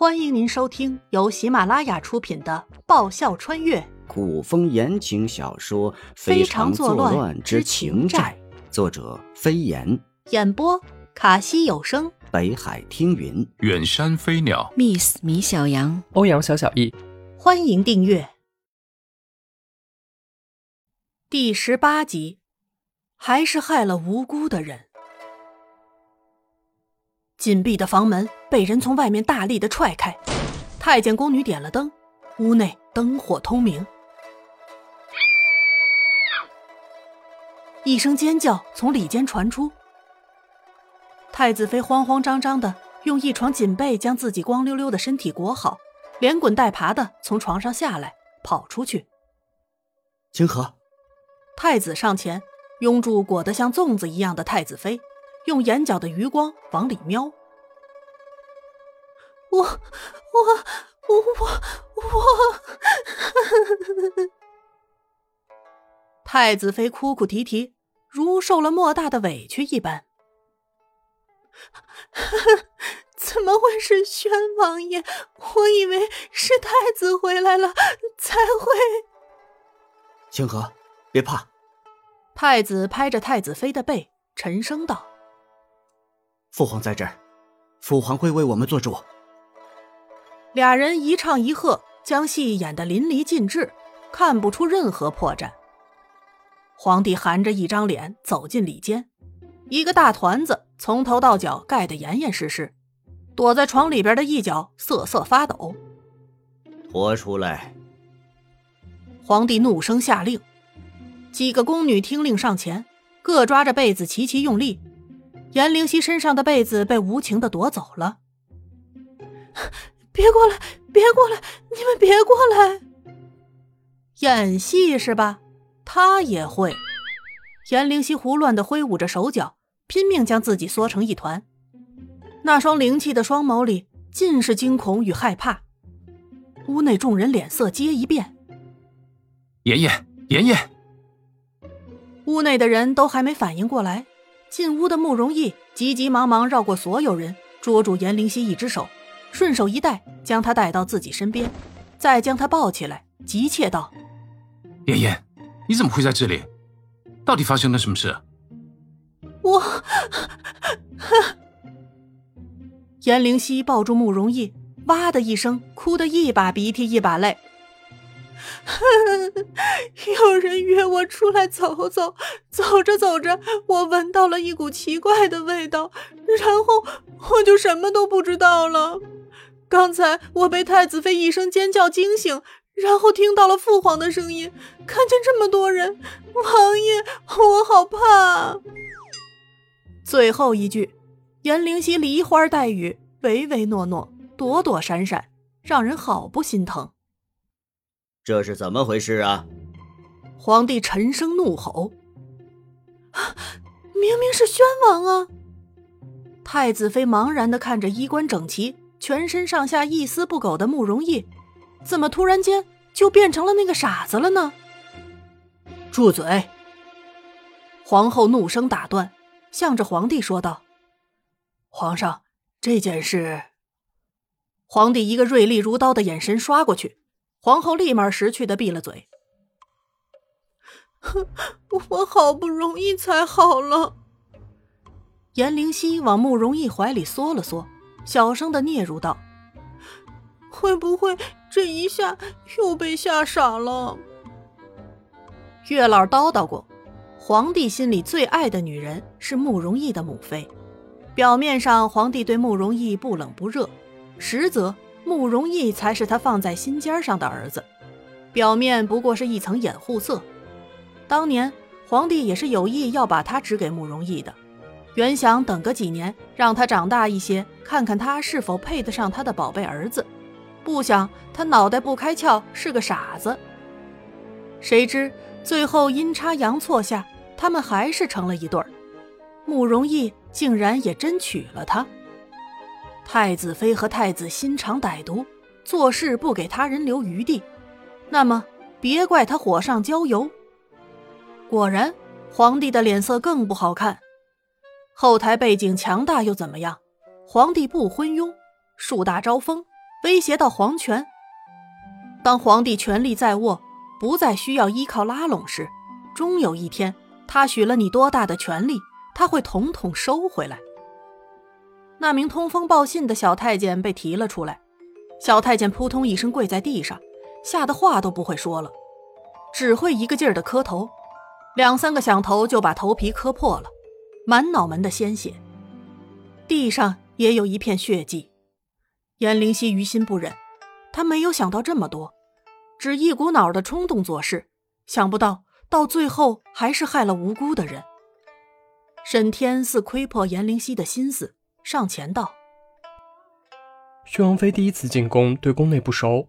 欢迎您收听由喜马拉雅出品的《爆笑穿越。古风言情小说《非常作乱之情债》，作者飞檐，》，演播卡西有声，北海听云。远山飞鸟，Miss 米小羊，欧阳小小易，欢迎订阅。第十八集，还是害了无辜的人。紧闭的房门被人从外面大力的踹开，太监宫女点了灯，屋内灯火通明。一声尖叫从里间传出，太子妃慌慌张张的用一床锦被将自己光溜溜的身体裹好，连滚带爬的从床上下来，跑出去。清河，太子上前拥住裹得像粽子一样的太子妃，用眼角的余光往里瞄。我我我我我！太子妃哭哭啼啼，如受了莫大的委屈一般。怎么会是宣王爷？我以为是太子回来了才会。清河，别怕。太子拍着太子妃的背，沉声道父皇在这儿，父皇会为我们做主。俩人一唱一和，将戏演得淋漓尽致，看不出任何破绽。皇帝含着一张脸走进里间，一个大团子从头到脚盖得严严实实，躲在床里边的一角瑟瑟发抖。拖出来！皇帝怒声下令，几个宫女听令上前，各抓着被子齐齐用力。颜灵溪身上的被子被无情的夺走了。别过来！别过来！你们别过来！演戏是吧？他也会。颜灵溪胡乱的挥舞着手脚，拼命将自己缩成一团。那双灵气的双眸里尽是惊恐与害怕。屋内众人脸色皆一变。爷爷，爷爷，屋内的人都还没反应过来，进屋的慕容易急急忙忙绕过所有人，捉住颜灵溪一只手。顺手一带，将他带到自己身边，再将他抱起来，急切道：“妍妍，你怎么会在这里？到底发生了什么事？”我，颜灵犀抱住慕容易，哇的一声，哭得一把鼻涕一把泪。有人约我出来走走，走着走着，我闻到了一股奇怪的味道，然后我就什么都不知道了。刚才我被太子妃一声尖叫惊醒，然后听到了父皇的声音，看见这么多人，王爷，我好怕。最后一句，颜灵溪梨花带雨，唯唯诺诺，躲躲闪闪，让人好不心疼。这是怎么回事啊？皇帝沉声怒吼：“明明是宣王啊！”太子妃茫然的看着衣冠整齐。全身上下一丝不苟的慕容逸，怎么突然间就变成了那个傻子了呢？住嘴！皇后怒声打断，向着皇帝说道：“皇上，这件事……”皇帝一个锐利如刀的眼神刷过去，皇后立马识趣的闭了嘴。我好不容易才好了。颜灵犀往慕容逸怀里缩了缩。小声的嗫嚅道：“会不会这一下又被吓傻了？”月老叨叨过，皇帝心里最爱的女人是慕容易的母妃。表面上，皇帝对慕容易不冷不热，实则慕容易才是他放在心尖上的儿子。表面不过是一层掩护色。当年皇帝也是有意要把他指给慕容易的。原想等个几年，让他长大一些，看看他是否配得上他的宝贝儿子。不想他脑袋不开窍，是个傻子。谁知最后阴差阳错下，他们还是成了一对儿。慕容易竟然也真娶了她。太子妃和太子心肠歹毒，做事不给他人留余地，那么别怪他火上浇油。果然，皇帝的脸色更不好看。后台背景强大又怎么样？皇帝不昏庸，树大招风，威胁到皇权。当皇帝权力在握，不再需要依靠拉拢时，终有一天，他许了你多大的权力，他会统统收回来。那名通风报信的小太监被提了出来，小太监扑通一声跪在地上，吓得话都不会说了，只会一个劲儿的磕头，两三个响头就把头皮磕破了，满脑门的鲜血。地上也有一片血迹，颜灵溪于心不忍，他没有想到这么多，只一股脑的冲动做事，想不到到最后还是害了无辜的人。沈天似窥破颜灵溪的心思，上前道：“宣王妃第一次进宫，对宫内不熟，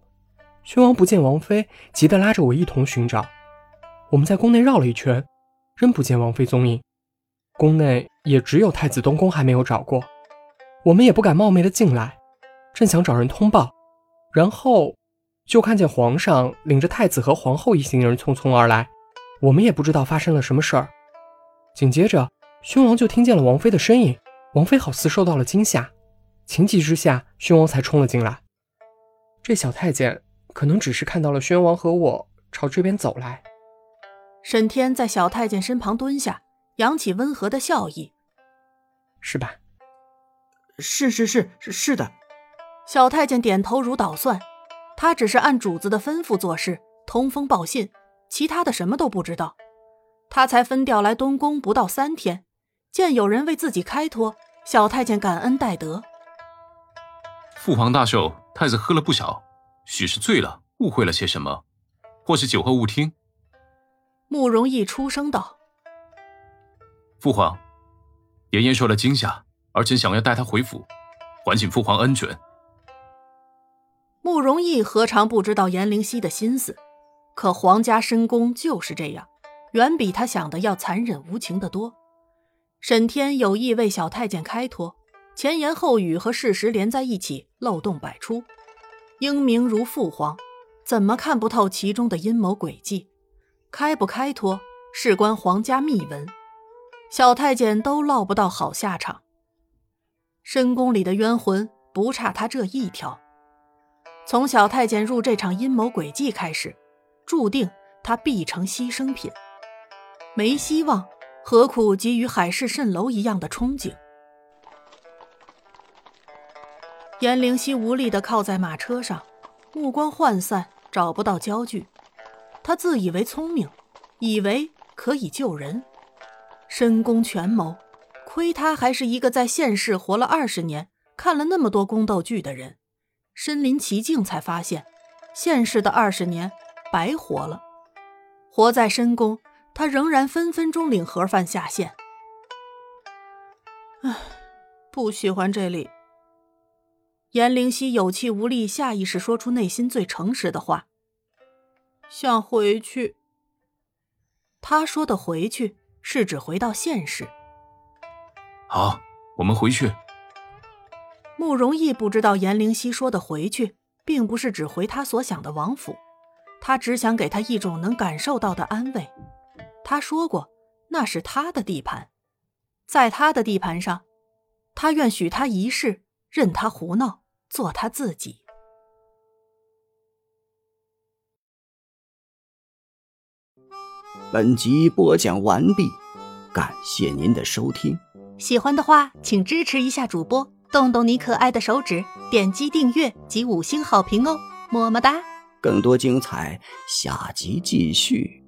宣王不见王妃，急得拉着我一同寻找。我们在宫内绕了一圈，仍不见王妃踪影，宫内也只有太子东宫还没有找过。”我们也不敢冒昧的进来，正想找人通报，然后就看见皇上领着太子和皇后一行人匆匆而来，我们也不知道发生了什么事儿。紧接着，宣王就听见了王妃的声音，王妃好似受到了惊吓，情急之下，宣王才冲了进来。这小太监可能只是看到了宣王和我朝这边走来。沈天在小太监身旁蹲下，扬起温和的笑意：“是吧？”是是是是是的，小太监点头如捣蒜，他只是按主子的吩咐做事，通风报信，其他的什么都不知道。他才分调来东宫不到三天，见有人为自己开脱，小太监感恩戴德。父皇大寿，太子喝了不少，许是醉了，误会了些什么，或是酒后误听。慕容逸出声道：“父皇，妍妍受了惊吓。”儿臣想要带他回府，还请父皇恩准。慕容逸何尝不知道颜灵犀的心思？可皇家深宫就是这样，远比他想的要残忍无情的多。沈天有意为小太监开脱，前言后语和事实连在一起，漏洞百出。英明如父皇，怎么看不透其中的阴谋诡计？开不开脱，事关皇家秘闻，小太监都落不到好下场。深宫里的冤魂不差他这一条。从小太监入这场阴谋诡计开始，注定他必成牺牲品。没希望，何苦给予海市蜃楼一样的憧憬？颜灵犀无力地靠在马车上，目光涣散，找不到焦距。他自以为聪明，以为可以救人，深宫权谋。亏他还是一个在现世活了二十年、看了那么多宫斗剧的人，身临其境才发现，现世的二十年白活了。活在深宫，他仍然分分钟领盒饭下线。唉，不喜欢这里。颜灵犀有气无力，下意识说出内心最诚实的话：“想回去。”他说的“回去”是指回到现实。好，我们回去。慕容逸不知道颜灵犀说的“回去”，并不是指回他所想的王府，他只想给他一种能感受到的安慰。他说过，那是他的地盘，在他的地盘上，他愿许他一世，任他胡闹，做他自己。本集播讲完毕，感谢您的收听。喜欢的话，请支持一下主播，动动你可爱的手指，点击订阅及五星好评哦，么么哒！更多精彩，下集继续。